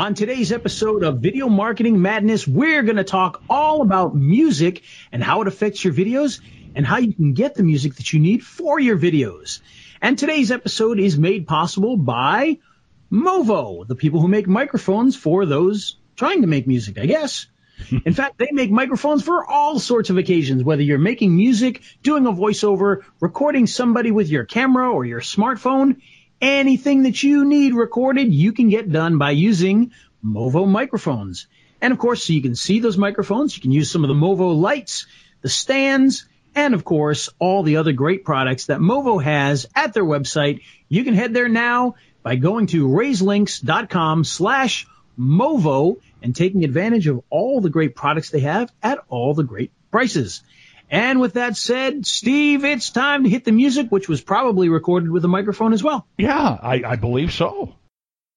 On today's episode of Video Marketing Madness, we're going to talk all about music and how it affects your videos and how you can get the music that you need for your videos. And today's episode is made possible by Movo, the people who make microphones for those trying to make music, I guess. In fact, they make microphones for all sorts of occasions, whether you're making music, doing a voiceover, recording somebody with your camera or your smartphone, anything that you need recorded, you can get done by using Movo microphones. And of course, so you can see those microphones, you can use some of the Movo lights, the stands, and of course, all the other great products that Movo has at their website. You can head there now by going to raiselinks.com slash Movo and taking advantage of all the great products they have at all the great prices. And with that said, Steve, it's time to hit the music, which was probably recorded with a microphone as well. Yeah, I, I believe so.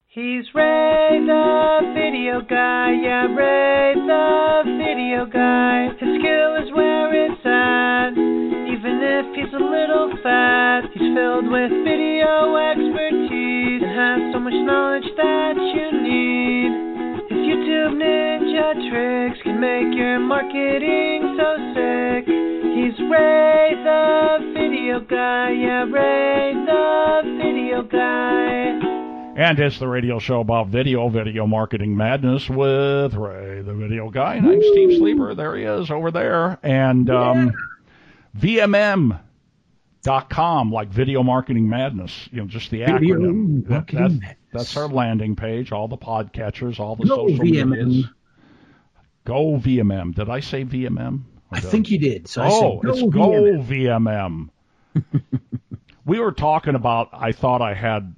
He's Ray the video guy, yeah, Ray the video guy. His skill is where it's at, even if he's a little fat. He's filled with video expertise and has so much knowledge that you need. His YouTube ninja tricks can make your marketing so sick. He's Ray the video guy, yeah, Ray the video guy. And it's the radio show about video, video marketing madness with Ray the video guy. And I'm Steve Sleeper. There he is over there. And um, yeah. VMM dot com like video marketing madness you know just the acronym that, that, that's our landing page all the podcatchers all the Go social VMM. medias Go VMM did I say VMM I think you did. So oh Go it's Go VMM, we were talking about I thought I had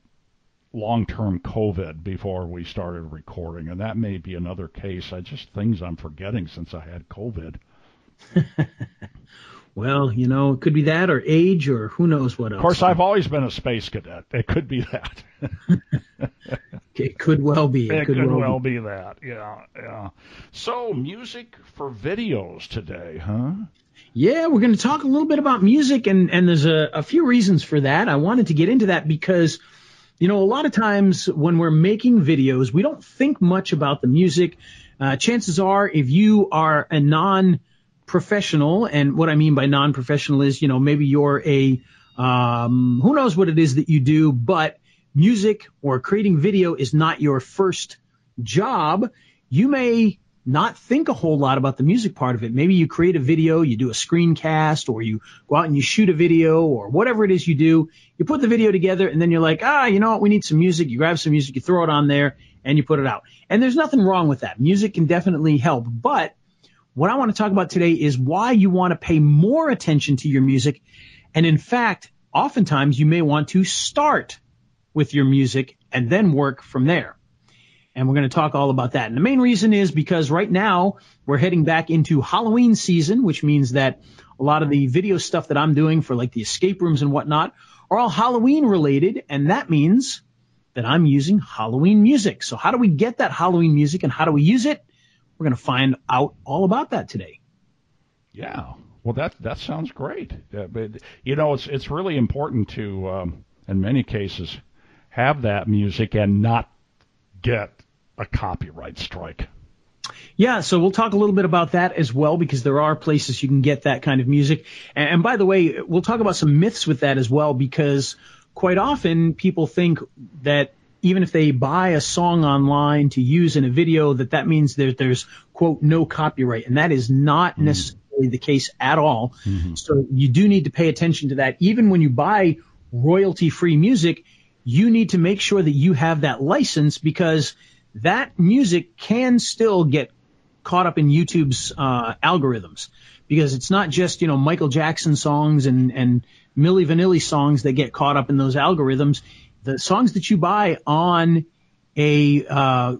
long-term COVID before we started recording and that may be another case. I just things I'm forgetting since I had COVID. Well, you know, it could be that or age or who knows what else. Of course, I've always been a space cadet. It could be that. it could well be. It, it could, could, well, well be. be. that. Yeah, yeah. So, music for videos today, huh? Yeah, we're going to talk a little bit about music, and and there's a, a few reasons for that. I wanted to get into that because, you know, a lot of times when we're making videos, we don't think much about the music. Uh, chances are, if you are a non professional, and what I mean by non-professional is, you know, maybe you're a, um, who knows what it is that you do, but music or creating video is not your first job. You may not think a whole lot about the music part of it. Maybe you create a video, you do a screencast, or you go out and you shoot a video, or whatever it is you do. You put the video together, and then you're like, ah, you know what? We need some music. You grab some music, you throw it on there, and you put it out. And there's nothing wrong with that. Music can definitely help, but what I want to talk about today is why you want to pay more attention to your music. And in fact, oftentimes you may want to start with your music and then work from there. And we're going to talk all about that. And the main reason is because right now we're heading back into Halloween season, which means that a lot of the video stuff that I'm doing for like the escape rooms and whatnot are all Halloween related. And that means that I'm using Halloween music. So how do we get that Halloween music and how do we use it? We're going to find out all about that today. Yeah. Well, that that sounds great. Uh, but you know, it's it's really important to, um, in many cases, have that music and not get a copyright strike. Yeah, so we'll talk a little bit about that as well because there are places you can get that kind of music. And, and by the way, we'll talk about some myths with that as well because quite often people think that even if they buy a song online to use in a video, that that means that there's quote no copyright, and that is not mm necessarily the case at all. Mm-hmm. So you do need to pay attention to that. Even when you buy royalty-free music, you need to make sure that you have that license because that music can still get caught up in YouTube's uh, algorithms. Because it's not just you know Michael Jackson songs and and Milli Vanilli songs that get caught up in those algorithms. The songs that you buy on a uh,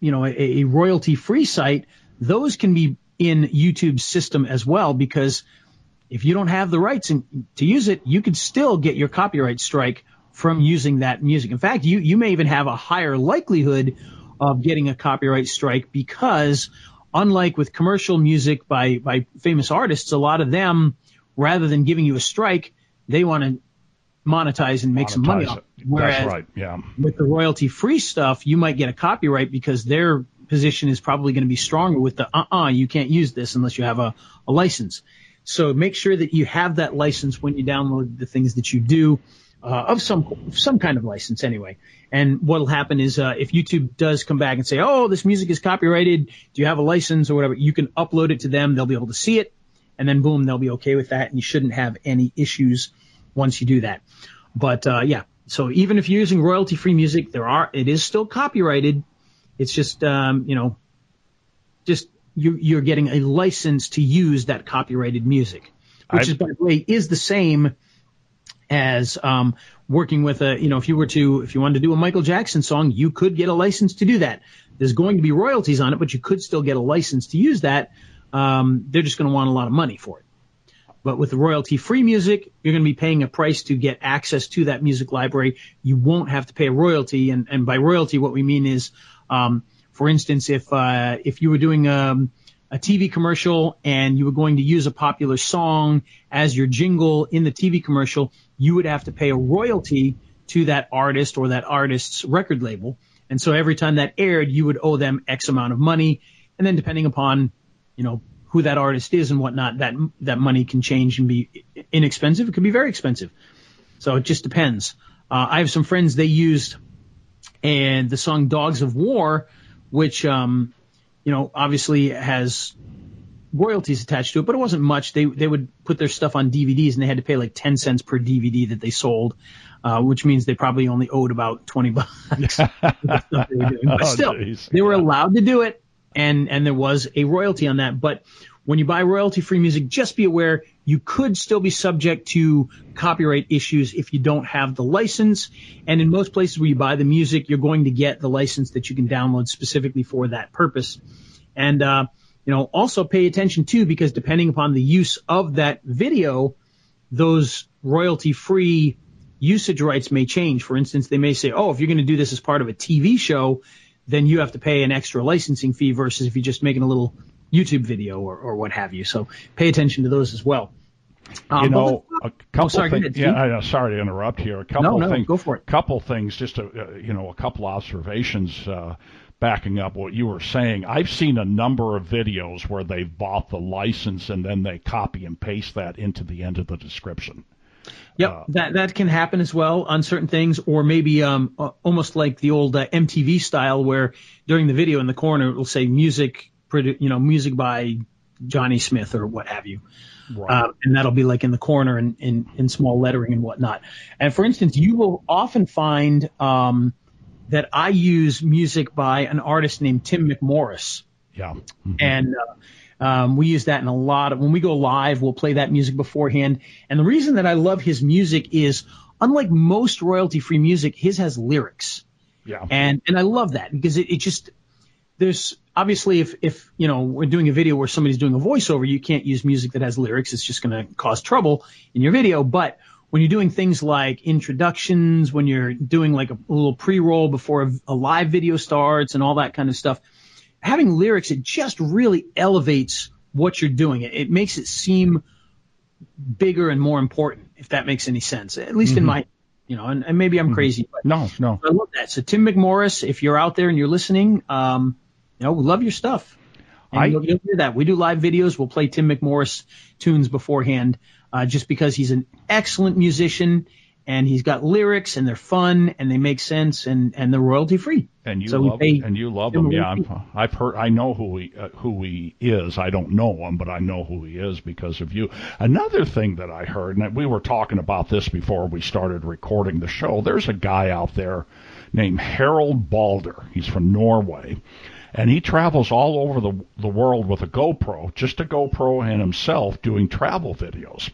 you know a, a royalty free site, those can be in YouTube's system as well because if you don't have the rights in, to use it, you could still get your copyright strike from using that music. In fact, you you may even have a higher likelihood of getting a copyright strike because unlike with commercial music by by famous artists, a lot of them rather than giving you a strike, they want to monetize and make some money Monetize off. Whereas That's right. Yeah. with the royalty free stuff, you might get a copyright because their position is probably going to be stronger with the uh-uh, you can't use this unless you have a, a license. So make sure that you have that license when you download the things that you do, uh, of some, some kind of license anyway. And what'll happen is, uh, if YouTube does come back and say, oh, this music is copyrighted, do you have a license or whatever, you can upload it to them, they'll be able to see it, and then boom, they'll be okay with that, and you shouldn't have any issues once you do that. But uh, yeah, so even if you're using royalty-free music, there are it is still copyrighted. It's just um, you know, just you, you're getting a license to use that copyrighted music, which I've- is by the way is the same as um, working with a you know if you were to if you wanted to do a Michael Jackson song, you could get a license to do that. There's going to be royalties on it, but you could still get a license to use that. Um, they're just going to want a lot of money for it. But with the royalty free music, you're going to be paying a price to get access to that music library. You won't have to pay a royalty. And, and by royalty, what we mean is, um, for instance, if, uh, if you were doing, um, a TV commercial and you were going to use a popular song as your jingle in the TV commercial, you would have to pay a royalty to that artist or that artist's record label. And so every time that aired, you would owe them X amount of money. And then depending upon, you know, who that artist is and whatnot, that that money can change and be inexpensive. It can be very expensive. So it just depends. Uh, I have some friends they used and the song "Dogs of War," which um, you know obviously has royalties attached to it, but it wasn't much. They they would put their stuff on DVDs and they had to pay like ten cents per DVD that they sold, uh, which means they probably only owed about twenty bucks. for the stuff they were. But Oh, still, geez. they were Yeah. allowed to do it, and and there was a royalty on that. But when you buy royalty free music, just be aware you could still be subject to copyright issues if you don't have the license. And in most places where you buy the music, you're going to get the license that you can download specifically for that purpose. And uh, you know, also pay attention too, because depending upon the use of that video, those royalty free usage rights may change. For instance, they may say, oh, if you're going to do this as part of a TV show, then you have to pay an extra licensing fee versus if you're just making a little YouTube video or, or what have you. So pay attention to those as well. Um, you know, a couple sorry, things. ahead, yeah, I, uh, sorry to interrupt here. A couple No, no, things. go for it. Couple things. Just a, uh, you know, a couple observations. Uh, backing up what you were saying, I've seen a number of videos where they've bought the license and then they copy and paste that into the end of the description. Yep, Uh, that that can happen as well on certain things, or maybe um uh, almost like the old uh, MTV style, where during the video in the corner it will say music, produ- you know, music by Johnny Smith or what have you, Right. um, and that'll be like in the corner in, in in small lettering and whatnot. And for instance, you will often find um that I use music by an artist named Tim McMorris yeah. Mhm. and uh, um, we use that in a lot of when we go live we'll play that music beforehand and the reason that i love his music is unlike most royalty free music his has lyrics Yeah. and and i love that because it, it just there's obviously if if you know we're doing a video where somebody's doing a voiceover you can't use music that has lyrics. It's just going to cause trouble in your video. But when you're doing things like introductions when you're doing like a, little pre-roll before a, a live video starts and all that kind of stuff having lyrics it just really elevates what you're doing. It, it makes it seem bigger and more important if that makes any sense at least in my you know and, and maybe i'm crazy but no, no. I love that. So Tim McMorris, if you're out there and you're listening, um, you know, we love your stuff. And I- you'll, you'll hear that. We do live videos. We'll play Tim McMorris tunes beforehand, uh, just because he's an excellent musician and he's got lyrics and they're fun and they make sense and, and they're royalty free. And you So love pay and you love him. Yeah, I'm, I've heard. I know who he uh, who he is. I don't know him, but I know who he is because of you. Another thing that I heard, and we were talking about this before we started recording the show. There's a guy out there named Harald Baldr. He's from Norway. And he travels all over the the world with a GoPro, just a GoPro and himself doing travel videos.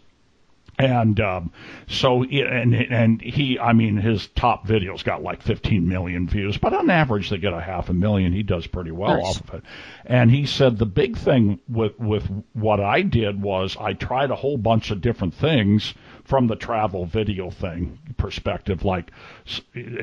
And um, so, and and he, I mean, his top videos got like 15 million views, but on average they get a half a million. He does pretty well Nice. off of it. And he said the big thing with with what I did was I tried a whole bunch of different things from the travel video thing perspective. Like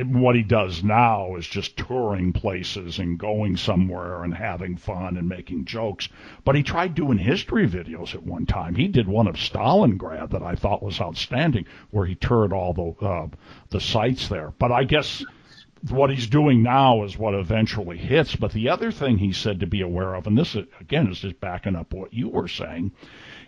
what he does now is just touring places and going somewhere and having fun and making jokes. But he tried doing history videos at one time. He did one of Stalingrad that I thought was outstanding, where he toured all the uh, the sites there. But I guess what he's doing now is what eventually hits. But the other thing he said to be aware of, and this again is just backing up what you were saying,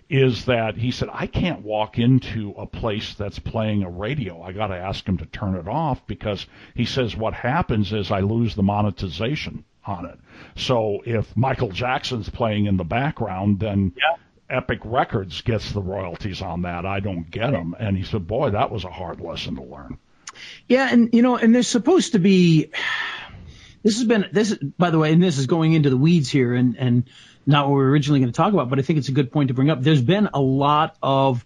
is that he said I can't walk into a place that's playing a radio. I got to ask him to turn it off because he says what happens is I lose the monetization on it. So if Michael Jackson's playing in the background, then yeah. Epic Records gets the royalties on that. I don't get them. And he said, boy, that was a hard lesson to learn. Yeah, and you know, and there's supposed to be. This has been this, by the way, and this is going into the weeds here, and and not what we are originally going to talk about, but I think it's a good point to bring up. There's been a lot of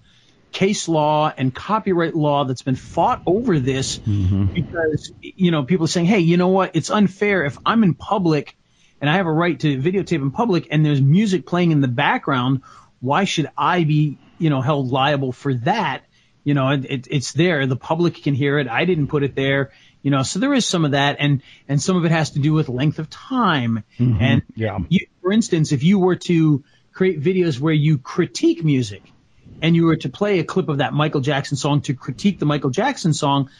case law and copyright law that's been fought over this mm-hmm. because you know people are saying, hey, you know what? It's unfair if I'm in public and I have a right to videotape in public and there's music playing in the background. Why should I be you know held liable for that? You know, it, it's there. The public can hear it. I didn't put it there. You know, so there is some of that, and and some of it has to do with length of time. Mm-hmm. And yeah. You, for instance, if you were to create videos where you critique music, and you were to play a clip of that Michael Jackson song to critique the Michael Jackson song,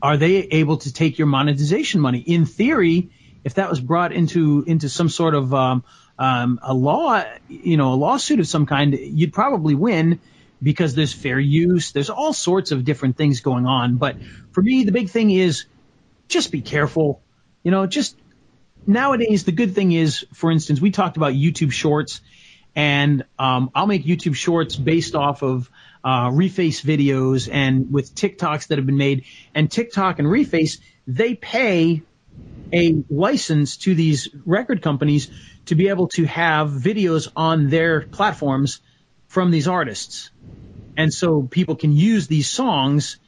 are they able to take your monetization money? In theory, if that was brought into into some sort of um, um, a law, you know, a lawsuit of some kind, you'd probably win because there's fair use. There's all sorts of different things going on. But for me, the big thing is just be careful. You know, just nowadays, the good thing is, for instance, we talked about YouTube Shorts, and um, I'll make YouTube Shorts based off of uh, Reface videos and with TikToks that have been made. And TikTok and Reface, they pay a license to these record companies to be able to have videos on their platforms from these artists. And so people can use these songs,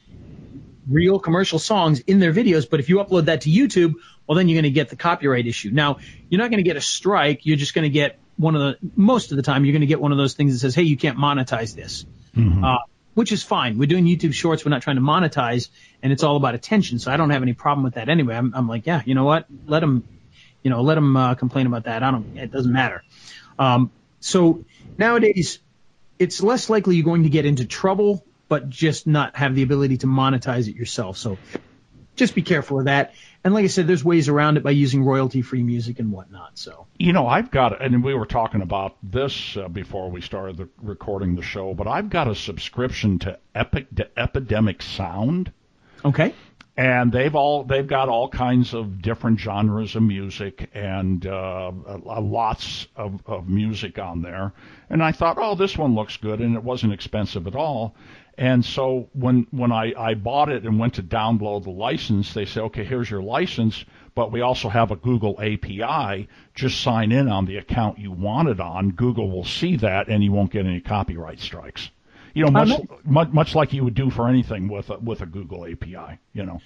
real commercial songs in their videos. But if you upload that to YouTube, well, then you're going to get the copyright issue. Now, you're not going to get a strike. You're just going to get one of the, most of the time, you're going to get one of those things that says, hey, you can't monetize this. Mm-hmm. Uh, which is fine. We're doing YouTube shorts. We're not trying to monetize and it's all about attention. So I don't have any problem with that anyway. I'm, I'm like, yeah, you know what? Let them, you know, let them uh, complain about that. I don't, it doesn't matter. Um, so nowadays, it's less likely you're going to get into trouble, but just not have the ability to monetize it yourself. So just be careful of that. And like I said, there's ways around it by using royalty free music and whatnot. So, you know, I've got, and we were talking about this uh, before we started the, recording the show, but I've got a subscription to Epic, to Epidemic Sound. Okay and they've all they've got all kinds of different genres of music and uh, lots of, of music on there. And I thought, oh, this one looks good, and it wasn't expensive at all. And so when when I, I bought it and went to download the license, they say, okay, here's your license, but we also have a Google API. Just sign in on the account you want it on. Google will see that, and you won't get any copyright strikes. You know, much, much much like you would do for anything with a, with a Google API. You know.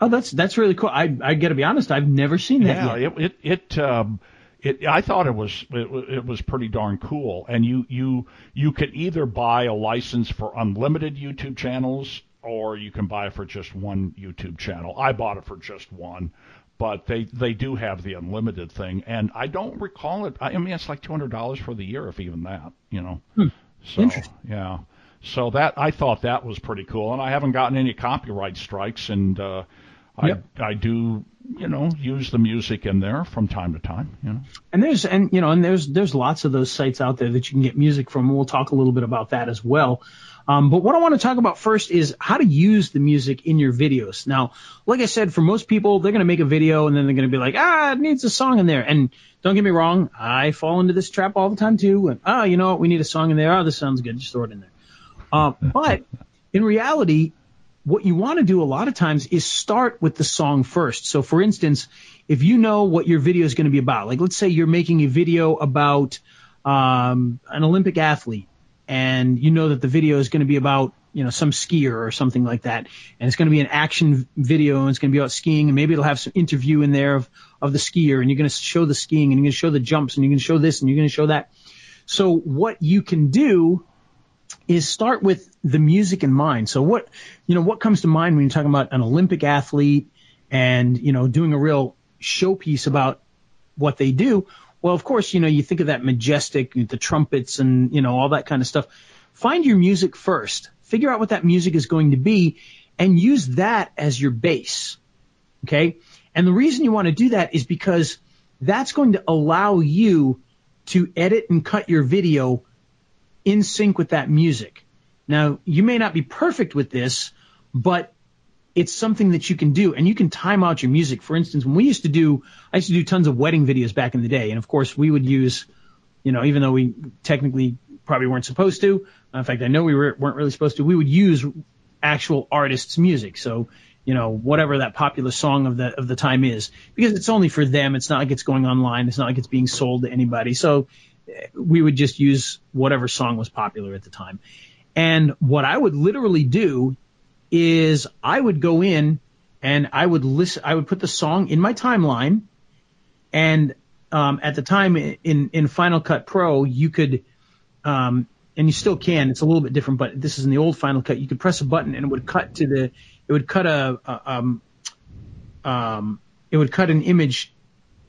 Oh, that's that's really cool. I I got to be honest, I've never seen that yeah, yet. it it it. Um, it, I thought it was it, it was pretty darn cool, and you you you could either buy a license for unlimited YouTube channels, or you can buy it for just one YouTube channel. I bought it for just one, but they they do have the unlimited thing, and I don't recall it. I mean, it's like two hundred dollars for the year, if even that, you know. Hmm. So yeah, so that I thought that was pretty cool, and I haven't gotten any copyright strikes, and uh, Yep. I I do you know use the music in there from time to time. You know. And there's and you know and there's there's lots of those sites out there that you can get music from. We'll talk a little bit about that as well. Um, but what I want to talk about first is how to use the music in your videos. Now, like I said, for most people, they're going to make a video and then they're going to be like, ah, it needs a song in there. And don't get me wrong, I fall into this trap all the time too. And, oh, you know what? We need a song in there. Oh, this sounds good. Just throw it in there. Uh, but in reality, what you want to do a lot of times is start with the song first. So for instance, if you know what your video is going to be about, like let's say you're making a video about um, an Olympic athlete and you know that the video is going to be about you know some skier or something like that and it's going to be an action video and it's going to be about skiing and maybe it'll have some interview in there of, of the skier and you're going to show the skiing and you're going to show the jumps and you're going to show this and you're going to show that so what you can do is start with the music in mind. So what, you know, what comes to mind when you're talking about an Olympic athlete and, you know, doing a real showpiece about what they do? Well, of course, you know, you think of that majestic, the trumpets and, you know, all that kind of stuff. find your music first. Figure out what that music is going to be and use that as your base. Okay. And the reason you want to do that is because that's going to allow you to edit and cut your video in sync with that music. Now, you may not be perfect with this, but it's something that you can do and you can time out your music. For instance, when we used to do, I used to do tons of wedding videos back in the day. And of course we would use, you know, even though we technically probably weren't supposed to, in fact, I know we were, weren't really supposed to, we would use actual artists' music. So, you know, whatever that popular song of the, of the time is, because it's only for them. It's not like it's going online. It's not like it's being sold to anybody. So we would just use whatever song was popular at the time. And what I would literally do is I would go in and I would listen, I would put the song in my timeline. And, um, at the time in, in Final Cut Pro, you could, um, and you still can. It's a little bit different, but this is in the old Final Cut. You could press a button and it would cut to the, it would cut a, a um, um, it would cut an image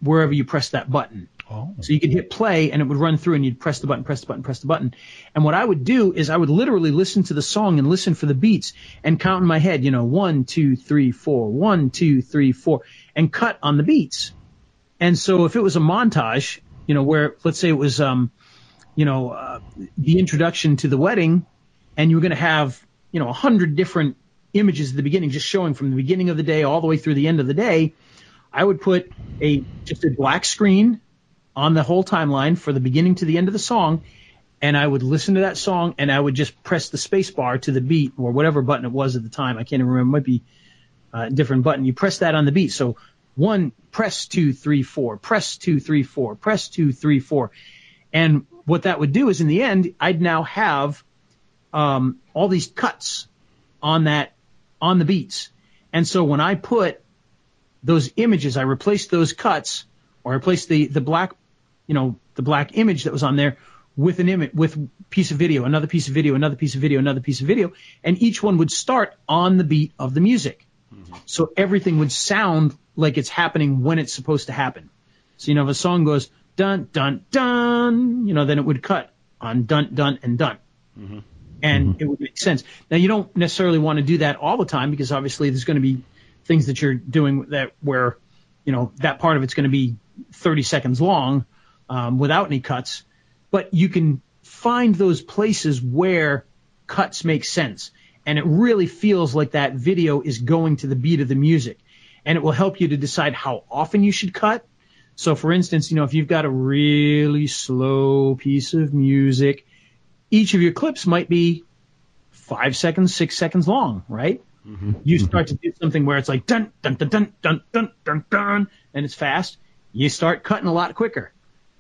wherever you press that button. Oh. So you could hit play and it would run through and you'd press the button, press the button, press the button. And what I would do is I would literally listen to the song and listen for the beats and count in my head, you know, one, two, three, four, one, two, three, four, and cut on the beats. And so if it was a montage, you know, where let's say it was, um, you know, uh, the introduction to the wedding and you were going to have, you know, a hundred different images at the beginning, just showing from the beginning of the day all the way through the end of the day, I would put a, just a black screen on the whole timeline for the beginning to the end of the song, and I would listen to that song and I would just press the space bar to the beat or whatever button it was at the time. I can't even remember. It might be a different button. You press that on the beat. So one, press two, three, four, press two, three, four, press two, three, four. And what that would do is in the end, I'd now have, um, all these cuts on that, on the beats. And so when I put those images, I replaced those cuts or I replaced the, the black you know, the black image that was on there with an image, with piece of video, another piece of video, another piece of video, another piece of video, and each one would start on the beat of the music. Mm-hmm. So everything would sound like it's happening when it's supposed to happen. So, you know, if a song goes dun, dun, dun, you know, then it would cut on dun, dun, and dun. Mm-hmm. And mm-hmm. it would make sense. Now, you don't necessarily want to do that all the time because obviously there's going to be things that you're doing that where, you know, that part of it's going to be 30 seconds long um, without any cuts, but you can find those places where cuts make sense. And it really feels like that video is going to the beat of the music. And it will help you to decide how often you should cut. So for instance, you know, if you've got a really slow piece of music, each of your clips might be five seconds, six seconds long, right? Mm-hmm. You start to do something where it's like dun dun dun dun dun dun dun dun, and it's fast. You start cutting a lot quicker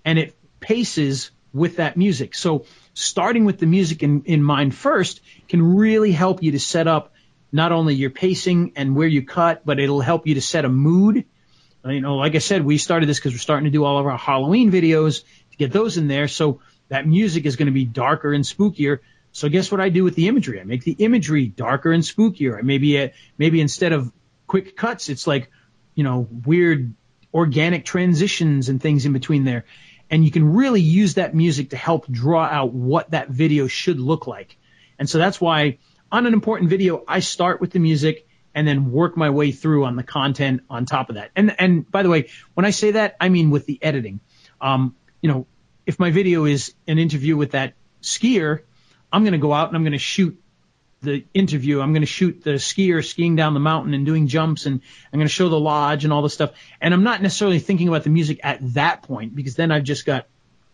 and it paces with that music. So starting with the music in, in mind first can really help you to set up not only your pacing and where you cut, but it'll help you to set a mood. You know, like I said, we started this because we're starting to do all of our Halloween videos to get those in there. So that music is going to be darker and spookier. So guess what I do with the imagery? I make the imagery darker and spookier. Maybe, uh, maybe instead of quick cuts, it's like, you know, weird organic transitions and things in between there and you can really use that music to help draw out what that video should look like. And so that's why on an important video, I start with the music and then work my way through on the content on top of that. And and by the way, when I say that, I mean with the editing. Um, you know, if my video is an interview with that skier, I'm going to go out and I'm going to shoot the interview. I'm going to shoot the skier skiing down the mountain and doing jumps and I'm going to show the lodge and all this stuff. And I'm not necessarily thinking about the music at that point because then I've just got,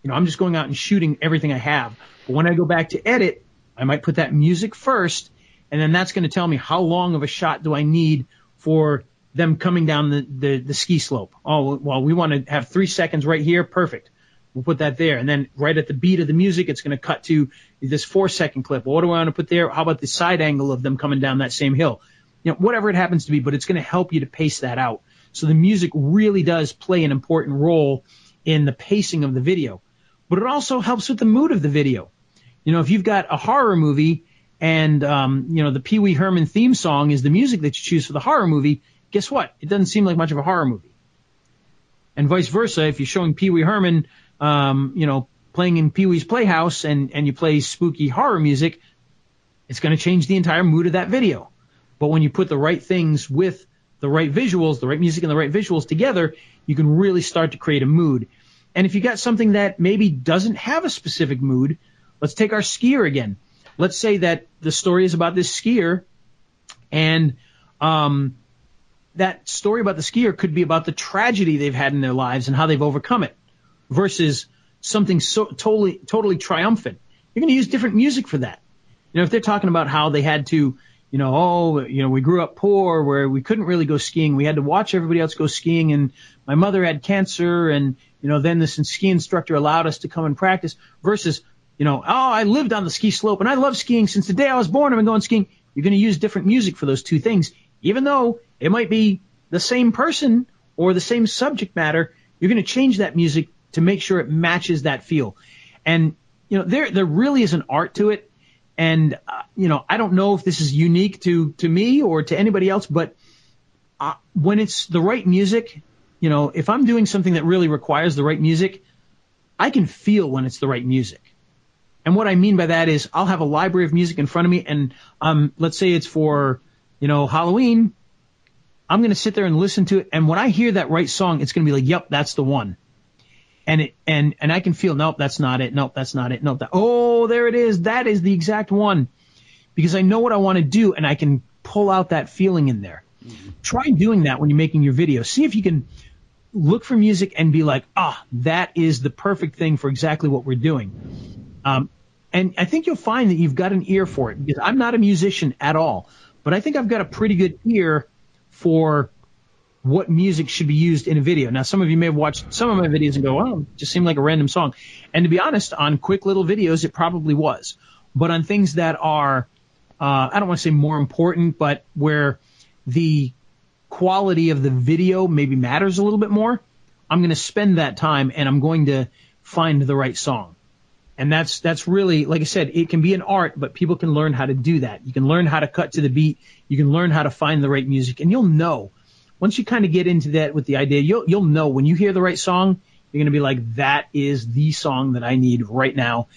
you know, I'm just going out and shooting everything I have. But when I go back to edit, I might put that music first and then that's going to tell me how long of a shot do I need for them coming down the, the, the ski slope. Oh, well, we want to have three seconds right here. Perfect. We'll put that there. And then right at the beat of the music, it's going to cut to this four second clip. What do I want to put there? How about the side angle of them coming down that same hill? You know, whatever it happens to be, but it's going to help you to pace that out. So the music really does play an important role in the pacing of the video, but it also helps with the mood of the video. You know, if you've got a horror movie and, um, you know, the Pee Wee Herman theme song is the music that you choose for the horror movie, guess what? It doesn't seem like much of a horror movie. And vice versa, if you're showing Pee Wee Herman um, you know, playing in Pee Wee's Playhouse and, and you play spooky horror music, it's going to change the entire mood of that video. But when you put the right things with the right visuals, the right music and the right visuals together, you can really start to create a mood. And if you got something that maybe doesn't have a specific mood, let's take our skier again. Let's say that the story is about this skier and, um, that story about the skier could be about the tragedy they've had in their lives and how they've overcome it versus something so totally, totally triumphant. You're going to use different music for that. You know, if they're talking about how they had to, you know, oh, you know, we grew up poor where we couldn't really go skiing. We had to watch everybody else go skiing and my mother had cancer and, you know, then this ski instructor allowed us to come and practice versus, you know, oh, I lived on the ski slope and I love skiing since the day I was born. I've been going skiing. You're going to use different music for those two things, even though it might be the same person or the same subject matter. You're going to change that music to make sure it matches that feel. And, you know, there, there really is an art to it. And, uh, you know, I don't know if this is unique to, to me or to anybody else, but uh, when it's the right music, you know, if I'm doing something that really requires the right music, I can feel when it's the right music. And what I mean by that is I'll have a library of music in front of me and, um, let's say it's for, you know, Halloween. I'm going to sit there and listen to it. And when I hear that right song, it's going to be like, yep, that's the one and it and and I can feel nope that's not it nope that's not it nope that oh there it is that is the exact one because I know what I want to do and I can pull out that feeling in there. Mm-hmm. Try doing that when you're making your video. See if you can look for music and be like ah that is the perfect thing for exactly what we're doing. Um, and I think you'll find that you've got an ear for it because I'm not a musician at all, but I think I've got a pretty good ear for what music should be used in a video. Now, some of you may have watched some of my videos and go, "Oh, it just seemed like a random song." And to be honest, on quick little videos, it probably was. But on things that are, uh, I don't want to say more important, but where the quality of the video maybe matters a little bit more, I'm going to spend that time and I'm going to find the right song. And that's, that's really, like I said, it can be an art, but people can learn how to do that. You can learn how to cut to the beat. You can learn how to find the right music and you'll know once you kind of get into that with the idea, you'll you'll know when you hear the right song, you're going to be like, that is the song that I need right now,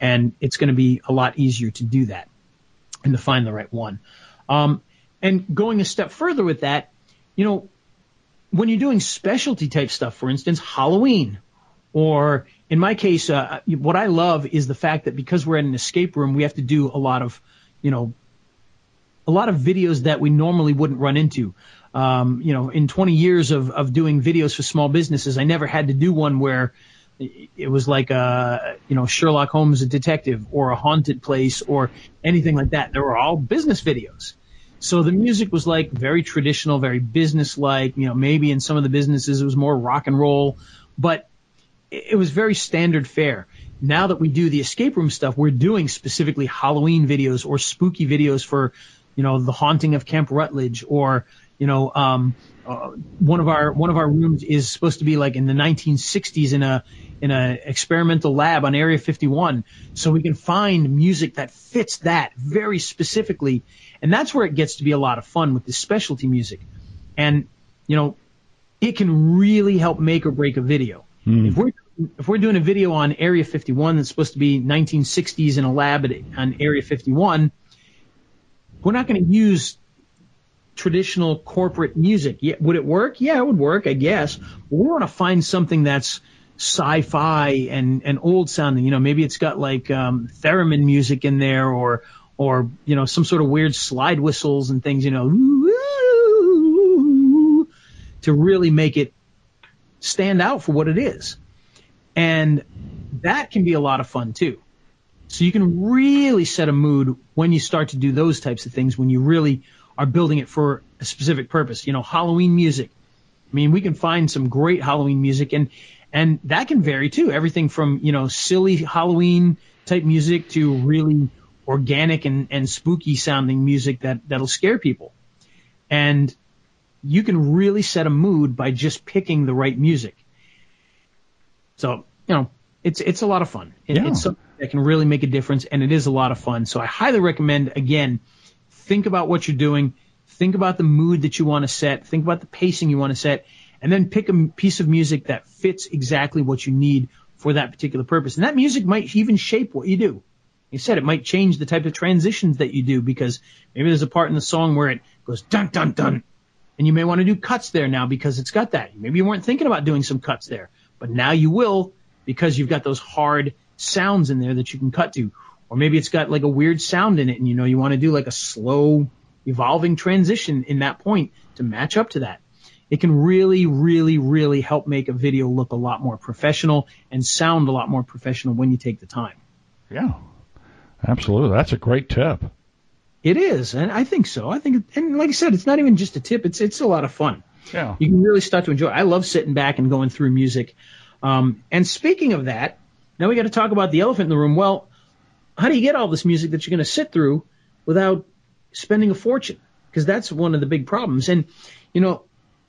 and it's going to be a lot easier to do that and to find the right one. Um, and going a step further with that, you know, when you're doing specialty type stuff, for instance, Halloween, or in my case, uh, what I love is the fact that because we're in an escape room, we have to do a lot of, you know, a lot of videos that we normally wouldn't run into um, you know, in 20 years of, of doing videos for small businesses, I never had to do one where it was like a, you know, Sherlock Holmes, a detective or a haunted place or anything like that. They were all business videos. So the music was like very traditional, very business like, you know, maybe in some of the businesses it was more rock and roll, but it was very standard fare. Now that we do the escape room stuff, we're doing specifically Halloween videos or spooky videos for, you know, the haunting of Camp Rutledge or, you know, um, uh, one of our one of our rooms is supposed to be like in the 1960s in a in a experimental lab on Area 51, so we can find music that fits that very specifically, and that's where it gets to be a lot of fun with the specialty music, and you know, it can really help make or break a video. Mm. If we're if we're doing a video on Area 51 that's supposed to be 1960s in a lab at, on Area 51, we're not going to use traditional corporate music. Yeah, would it work? Yeah, it would work, I guess. We want to find something that's sci-fi and, and old sounding. You know, maybe it's got like um, theremin music in there, or or you know some sort of weird slide whistles and things. You know, to really make it stand out for what it is, and that can be a lot of fun too. So you can really set a mood when you start to do those types of things. When you really are building it for a specific purpose. You know, Halloween music. I mean, we can find some great Halloween music and, and that can vary too. Everything from, you know, silly Halloween type music to really organic and, and spooky sounding music that, that'll scare people. And you can really set a mood by just picking the right music. So, you know, it's, it's a lot of fun. It, yeah. It's something that can really make a difference and it is a lot of fun. So I highly recommend again, think about what you're doing, think about the mood that you want to set, think about the pacing you want to set, and then pick a piece of music that fits exactly what you need for that particular purpose. And that music might even shape what you do. You said it might change the type of transitions that you do because maybe there's a part in the song where it goes dun dun dun. And you may want to do cuts there now because it's got that. Maybe you weren't thinking about doing some cuts there, but now you will because you've got those hard sounds in there that you can cut to. Or maybe it's got like a weird sound in it and you know you want to do like a slow evolving transition in that point to match up to that. It can really, really, really help make a video look a lot more professional and sound a lot more professional when you take the time. Yeah, absolutely. That's a great tip. It is, and I think so. I think, and like I said, it's not even just a tip; it's it's a lot of fun. Yeah, you can really start to enjoy. It. I love sitting back and going through music. Um, and speaking of that, now we got to talk about the elephant in the room. Well, how do you get all this music that you're going to sit through without spending a fortune? Because that's one of the big problems. And you know,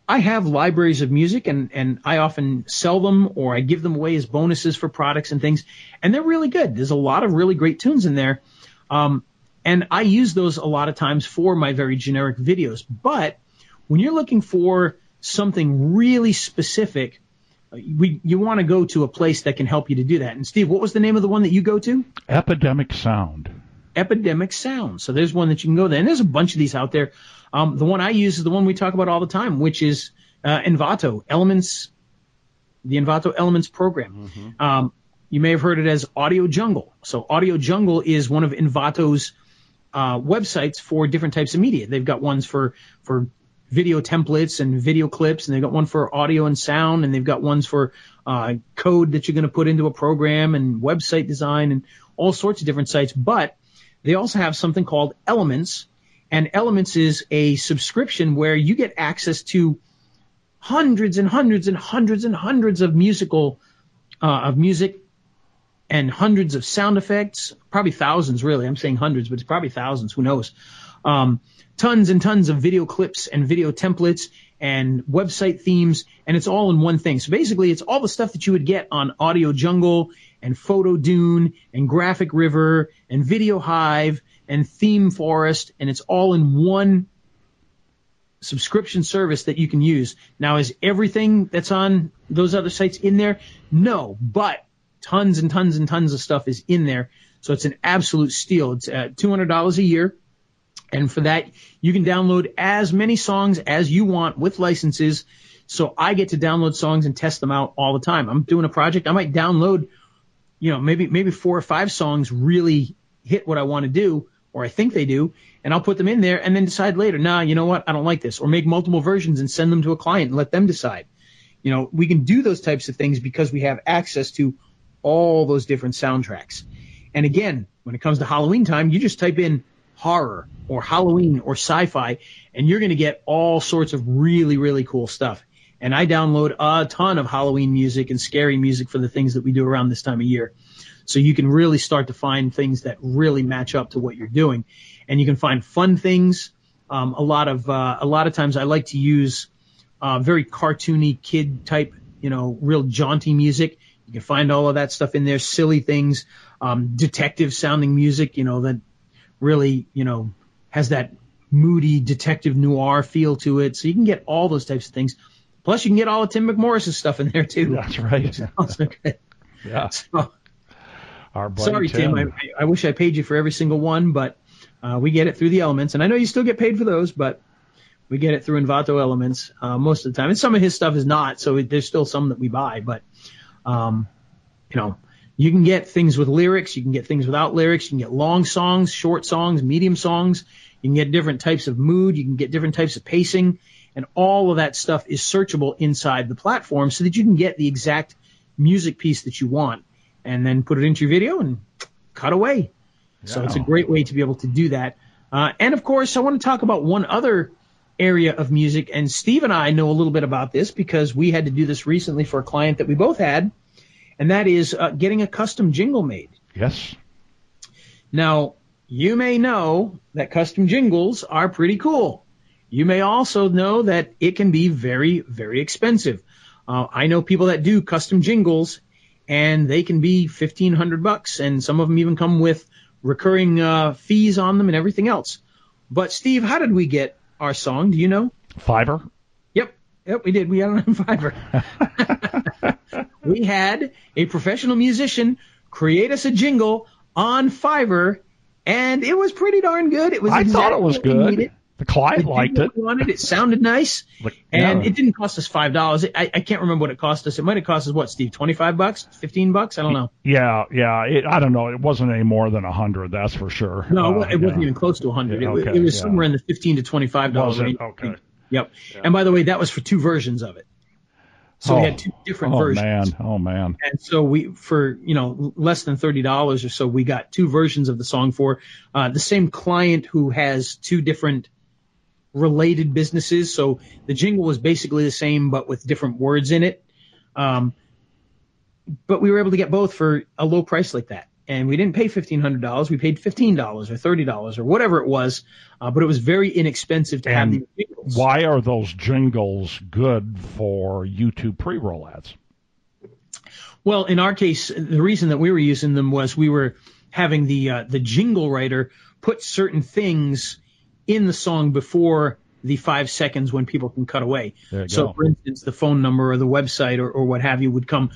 I have libraries of music and, and I often sell them or I give them away as bonuses for products and things. And they're really good. There's a lot of really great tunes in there. Um, and I use those a lot of times for my very generic videos. But when you're looking for something really specific, we, you want to go to a place that can help you to do that. And Steve, what was the name of the one that you go to? Epidemic Sound. Epidemic Sound. So there's one that you can go there. And there's a bunch of these out there. Um, the one I use is the one we talk about all the time, which is uh, Envato Elements, the Envato Elements program. Mm-hmm. Um, you may have heard it as Audio Jungle. So Audio Jungle is one of Envato's uh, websites for different types of media. They've got ones for for video templates and video clips, and they've got one for audio and sound, and they've got ones for uh, code that you're going to put into a program and website design and all sorts of different sites. But they also have something called Elements, and Elements is a subscription where you get access to hundreds and hundreds and hundreds and hundreds of musical uh, of music and hundreds of sound effects, probably thousands really. I'm saying hundreds, but it's probably thousands. Who knows? Um, tons and tons of video clips and video templates and website themes, and it's all in one thing. So basically, it's all the stuff that you would get on Audio Jungle and Photo Dune and Graphic River and Video Hive and Theme Forest, and it's all in one subscription service that you can use. Now, is everything that's on those other sites in there? No, but tons and tons and tons of stuff is in there. So it's an absolute steal. It's uh, $200 a year. And for that, you can download as many songs as you want with licenses. So I get to download songs and test them out all the time. I'm doing a project. I might download, you know, maybe, maybe four or five songs really hit what I want to do or I think they do, and I'll put them in there and then decide later, nah, you know what, I don't like this, or make multiple versions and send them to a client and let them decide. You know, we can do those types of things because we have access to all those different soundtracks. And again, when it comes to Halloween time, you just type in horror or Halloween or sci-fi and you're going to get all sorts of really, really cool stuff. And I download a ton of Halloween music and scary music for the things that we do around this time of year. So you can really start to find things that really match up to what you're doing, and you can find fun things. Um, a lot of uh, a lot of times I like to use uh, very cartoony kid type, you know, real jaunty music. You can find all of that stuff in there, silly things, um, detective sounding music, you know, that really, you know, has that moody detective noir feel to it. So you can get all those types of things. Plus, you can get all of Tim McMorris's stuff in there too. That's right. yeah. So, our Sorry, Tim. Tim I, I, wish I paid you for every single one, but uh, we get it through the elements, and I know you still get paid for those, but we get it through Envato Elements uh, most of the time. And some of his stuff is not, so there's still some that we buy. But um, you know, you can get things with lyrics, you can get things without lyrics, you can get long songs, short songs, medium songs. You can get different types of mood, you can get different types of pacing, and all of that stuff is searchable inside the platform so that you can get the exact music piece that you want and then put it into your video and cut away. Yeah. So it's a great way to be able to do that. Uh, and of course, I want to talk about one other area of music. And Steve and I know a little bit about this because we had to do this recently for a client that we both had, and that is uh, getting a custom jingle made. Yes. Now, you may know that custom jingles are pretty cool. You may also know that it can be very, very expensive. Uh, I know people that do custom jingles and they can be fifteen hundred bucks, and some of them even come with recurring uh, fees on them and everything else. But Steve, how did we get our song? Do you know? Fiverr. Yep, we did. We got it on Fiverr. we had a professional musician create us a jingle on Fiverr, and it was pretty darn good. It was. I thought it was good. The client liked it. wanted. It sounded nice, But, and yeah. it didn't cost us five dollars. I, I can't remember what it cost us. It might have cost us what, Steve? Twenty five bucks, fifteen bucks? I don't know. Yeah, yeah. It, I don't know. It wasn't any more than a hundred. That's for sure. No, Uh, it wasn't even close to a hundred. Yeah, it, okay, it was yeah. somewhere in the fifteen to twenty five dollars range. Okay. Yep. And by the way, that was for two versions of it. So we Oh. had two different Oh versions. Oh man. Oh man. And so we, for you know less than thirty dollars or so, we got two versions of the song for uh, the same client who has two different related businesses. So the jingle was basically the same, but with different words in it. Um, but we were able to get both for a low price like that. And we didn't pay fifteen hundred dollars. We paid fifteen dollars or thirty dollars or whatever it was. Uh, but it was very inexpensive to have And these jingles. Why are those jingles good for YouTube pre-roll ads? Well, in our case, the reason that we were using them was we were having the uh, the jingle writer put certain things in the song before the five seconds when people can cut away. So, go. for instance, the phone number or the website or, or what have you would come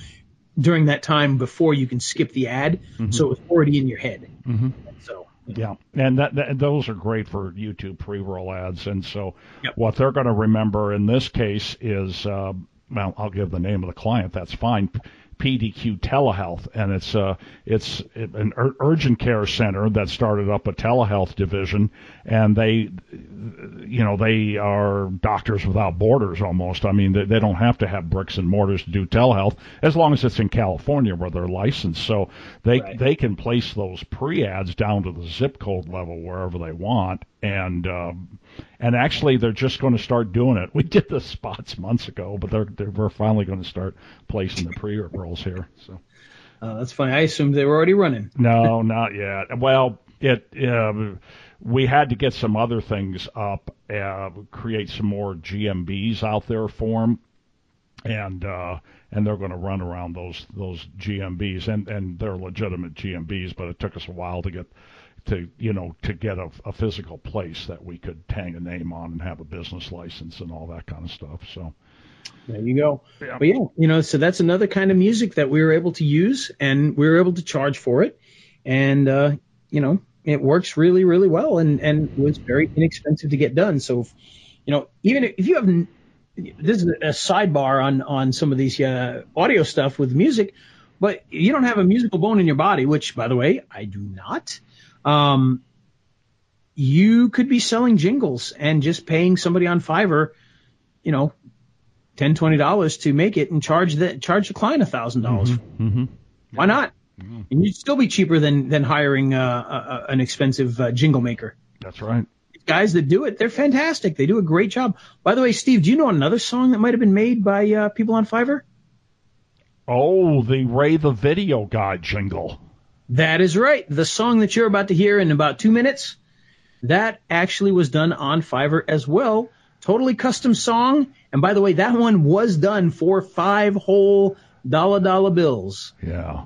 during that time before you can skip the ad. So it was already in your head. Mm-hmm. So Yeah, and that, that those are great for YouTube pre-roll ads. And so, Yep. what they're going to remember in this case is, uh, well, I'll give the name of the client. That's fine. PDQ Telehealth, and it's uh, it's an ur- urgent care center that started up a telehealth division, and they, you know, they are doctors without borders almost. I mean, they, they don't have to have bricks and mortars to do telehealth as long as it's in California where they're licensed. So they Right. they can place those pre ads down to the zip code level wherever they want, and um, and actually they're just going to start doing it. We did the spots months ago, but they're, they're we're finally going to start placing the pre rolls here. So. uh, that's funny. I assumed they were already running. No, not yet. Well, it uh, we had to get some other things up, uh, create some more GMBs out there for them, and uh, and they're going to run around those those GMBs, and and they're legitimate GMBs, but it took us a while to get to you know to get a, a physical place that we could hang a name on and have a business license and all that kind of stuff. So There you go. Yeah. But yeah, you know, so that's another kind of music that we were able to use and we were able to charge for it. And, uh, you know, it works really, really well and, and was very inexpensive to get done. So, if, you know, even if you have, this is a sidebar on, on some of these, uh, audio stuff with music, but you don't have a musical bone in your body, which by the way, I do not. Um, you could be selling jingles and just paying somebody on Fiverr, you know, ten twenty dollars to make it and charge the charge the client a thousand dollars. Mm-hmm. Why not? And you'd still be cheaper than than hiring uh, a, a, an expensive uh, jingle maker. that's right. Guys that do it, they're fantastic. They do a great job. By the way, Steve, do you know another song that might have been made by uh, people on Fiverr? Oh, the Ray the Video Guy jingle. That is right. The song that you're about to hear in about two minutes, that actually was done on Fiverr as well. Totally custom song. And by the way, that one was done for five whole dollar dollar bills. Yeah.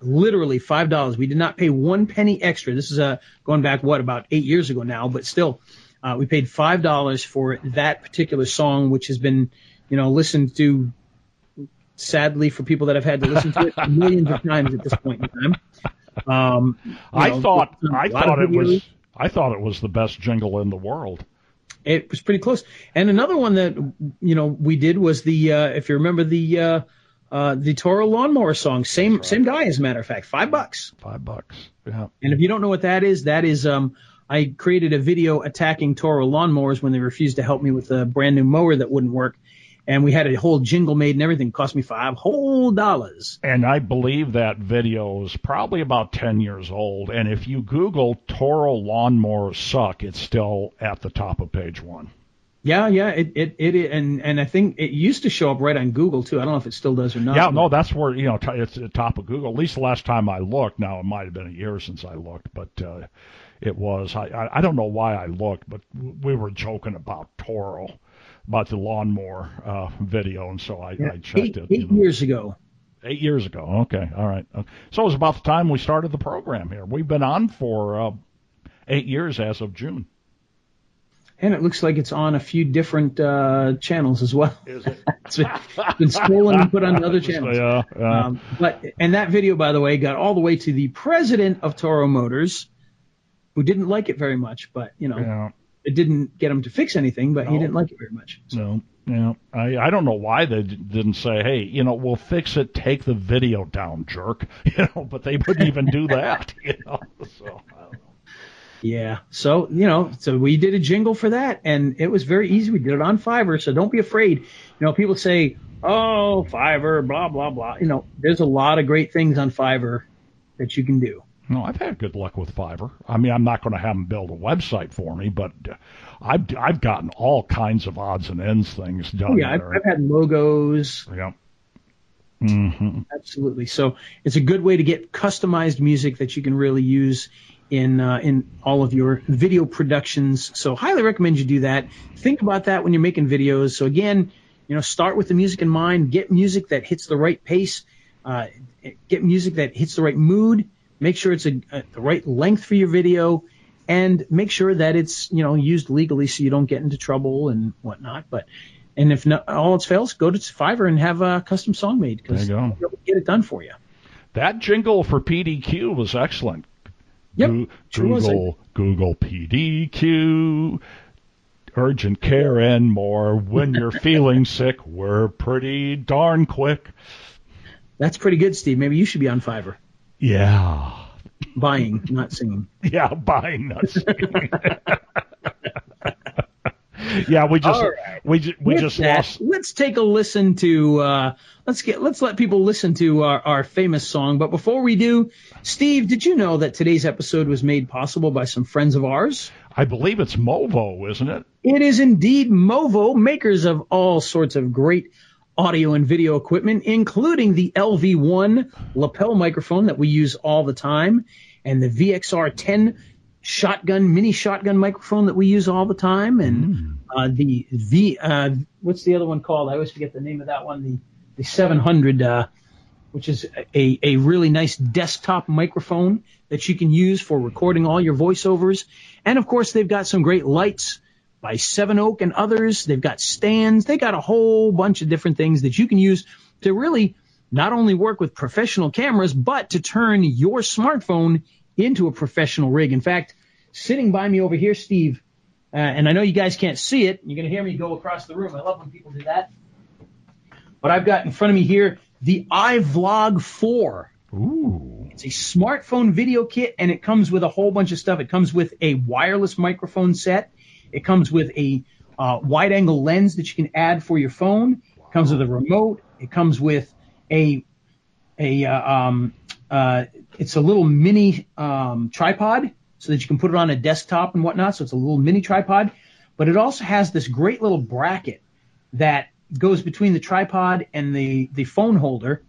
Literally five dollars. We did not pay one penny extra. This is uh, going back what about eight years ago now, but still, uh, we paid five dollars for that particular song, which has been, you know, listened to. Sadly, for people that have had to listen to it millions of times at this point in time. Um, I know, thought I thought it was. I thought it was the best jingle in the world. It was pretty close. And another one that you know we did was the uh, if you remember the uh, uh, the Toro lawnmower song. Same same guy, as a matter of fact. Five bucks. Five bucks. Yeah. And if you don't know what that is, that is um, I created a video attacking Toro lawnmowers when they refused to help me with a brand new mower that wouldn't work. And we had a whole jingle made and everything. Cost me five whole dollars. And I believe that video is probably about 10 years old. And if you Google Toro lawnmowers suck, it's still at the top of page one. Yeah, yeah, it, it, it, and, and I think it used to show up right on Google too. I don't know if it still does or not. Yeah, no, that's where, you know, t- it's at the top of Google. At least the last time I looked. Now, it might have been a year since I looked, but uh, it was. I, I, I don't know why I looked, but we were joking about Toro, about the lawnmower uh, video, and so I, I checked eight, it. eight you know. years ago. Eight years ago. Okay, all right. Uh, So it was about the time we started the program here. We've been on for uh, eight years as of June. and it looks like it's on a few different uh, channels as well. Is it? it's been, been stolen and put on other channels. Yeah, yeah. Um, but and that video, by the way, got all the way to the president of Toro Motors, who didn't like it very much. But you know, yeah. It didn't get him to fix anything. But he didn't like it very much. So, No, yeah. I I don't know why they didn't say, hey, you know, we'll fix it. Take the video down, jerk. You know, but they wouldn't even do that. You know, so know. yeah. So you know, so we did a jingle for that, and it was very easy. We did it on Fiverr, so don't be afraid. You know, people say, "Oh, Fiverr, blah blah blah." You know, there's a lot of great things on Fiverr that you can do. No, I've had good luck with Fiverr. I mean, I'm not going to have them build a website for me, but uh, I've I've gotten all kinds of odds and ends things done yeah, I've. I've had logos, yeah. hmm Absolutely. So it's a good way to get customized music that you can really use in uh, in all of your video productions. So highly recommend you do that. Think about that when you're making videos. So again, you know, start with the music in mind. Get music that hits the right pace. Uh, get music that hits the right mood. Make sure it's a, a the right length for your video, and make sure that it's you know used legally so you don't get into trouble and whatnot. But and if no, all else fails, go to Fiverr and have a custom song made because There you go. they'll get it done for you. That jingle for PDQ was excellent. Yep, Goo- sure was. Google Google PDQ. Urgent care and more. When you're feeling sick, we're pretty darn quick. That's pretty good, Steve. Maybe you should be on Fiverr. Yeah. Buying, not singing. Yeah, buying nuts. yeah, we just right. we just we With just that, lost. Let's take a listen to. Uh, let's get. Let's let people listen to our, our famous song. But before we do, Steve, did you know that today's episode was made possible by some friends of ours? I believe it's Movo, isn't it? It is indeed Movo, makers of all sorts of great audio and video equipment, including the LV1 lapel microphone that we use all the time, and the VXR10 shotgun, mini shotgun microphone that we use all the time, and uh, the V, uh, what's the other one called? I always forget the name of that one. The the 700, uh, which is a, a really nice desktop microphone that you can use for recording all your voiceovers. And of course, they've got some great lights by Sevenoak and others. They've got stands. They got a whole bunch of different things that you can use to really not only work with professional cameras, but to turn your smartphone into a professional rig. In fact, sitting by me over here, Steve, uh, and I know you guys can't see it. You're going to hear me go across the room. I love when people do that. But I've got in front of me here the iVlog 4. Ooh. It's a smartphone video kit and it comes with a whole bunch of stuff. It comes with a wireless microphone set. It comes with a uh, wide angle lens that you can add for your phone. It comes with a remote. It comes with a a uh, um, uh, it's a little mini um, tripod so that you can put it on a desktop and whatnot. So it's a little mini tripod, but it also has this great little bracket that goes between the tripod and the the phone holder,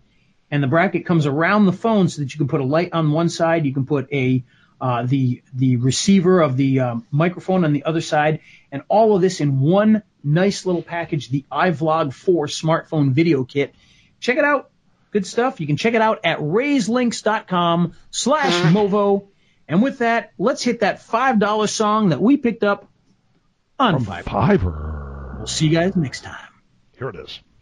and the bracket comes around the phone so that you can put a light on one side, you can put a uh, the the receiver of the um, microphone on the other side, and all of this in one nice little package, the iVlog 4 smartphone video kit. Check it out. Good stuff. You can check it out at raiselinks.com slash Movo. And with that, let's hit that $5 song that we picked up on Fiverr. Fiverr. We'll see you guys next time. Here it is.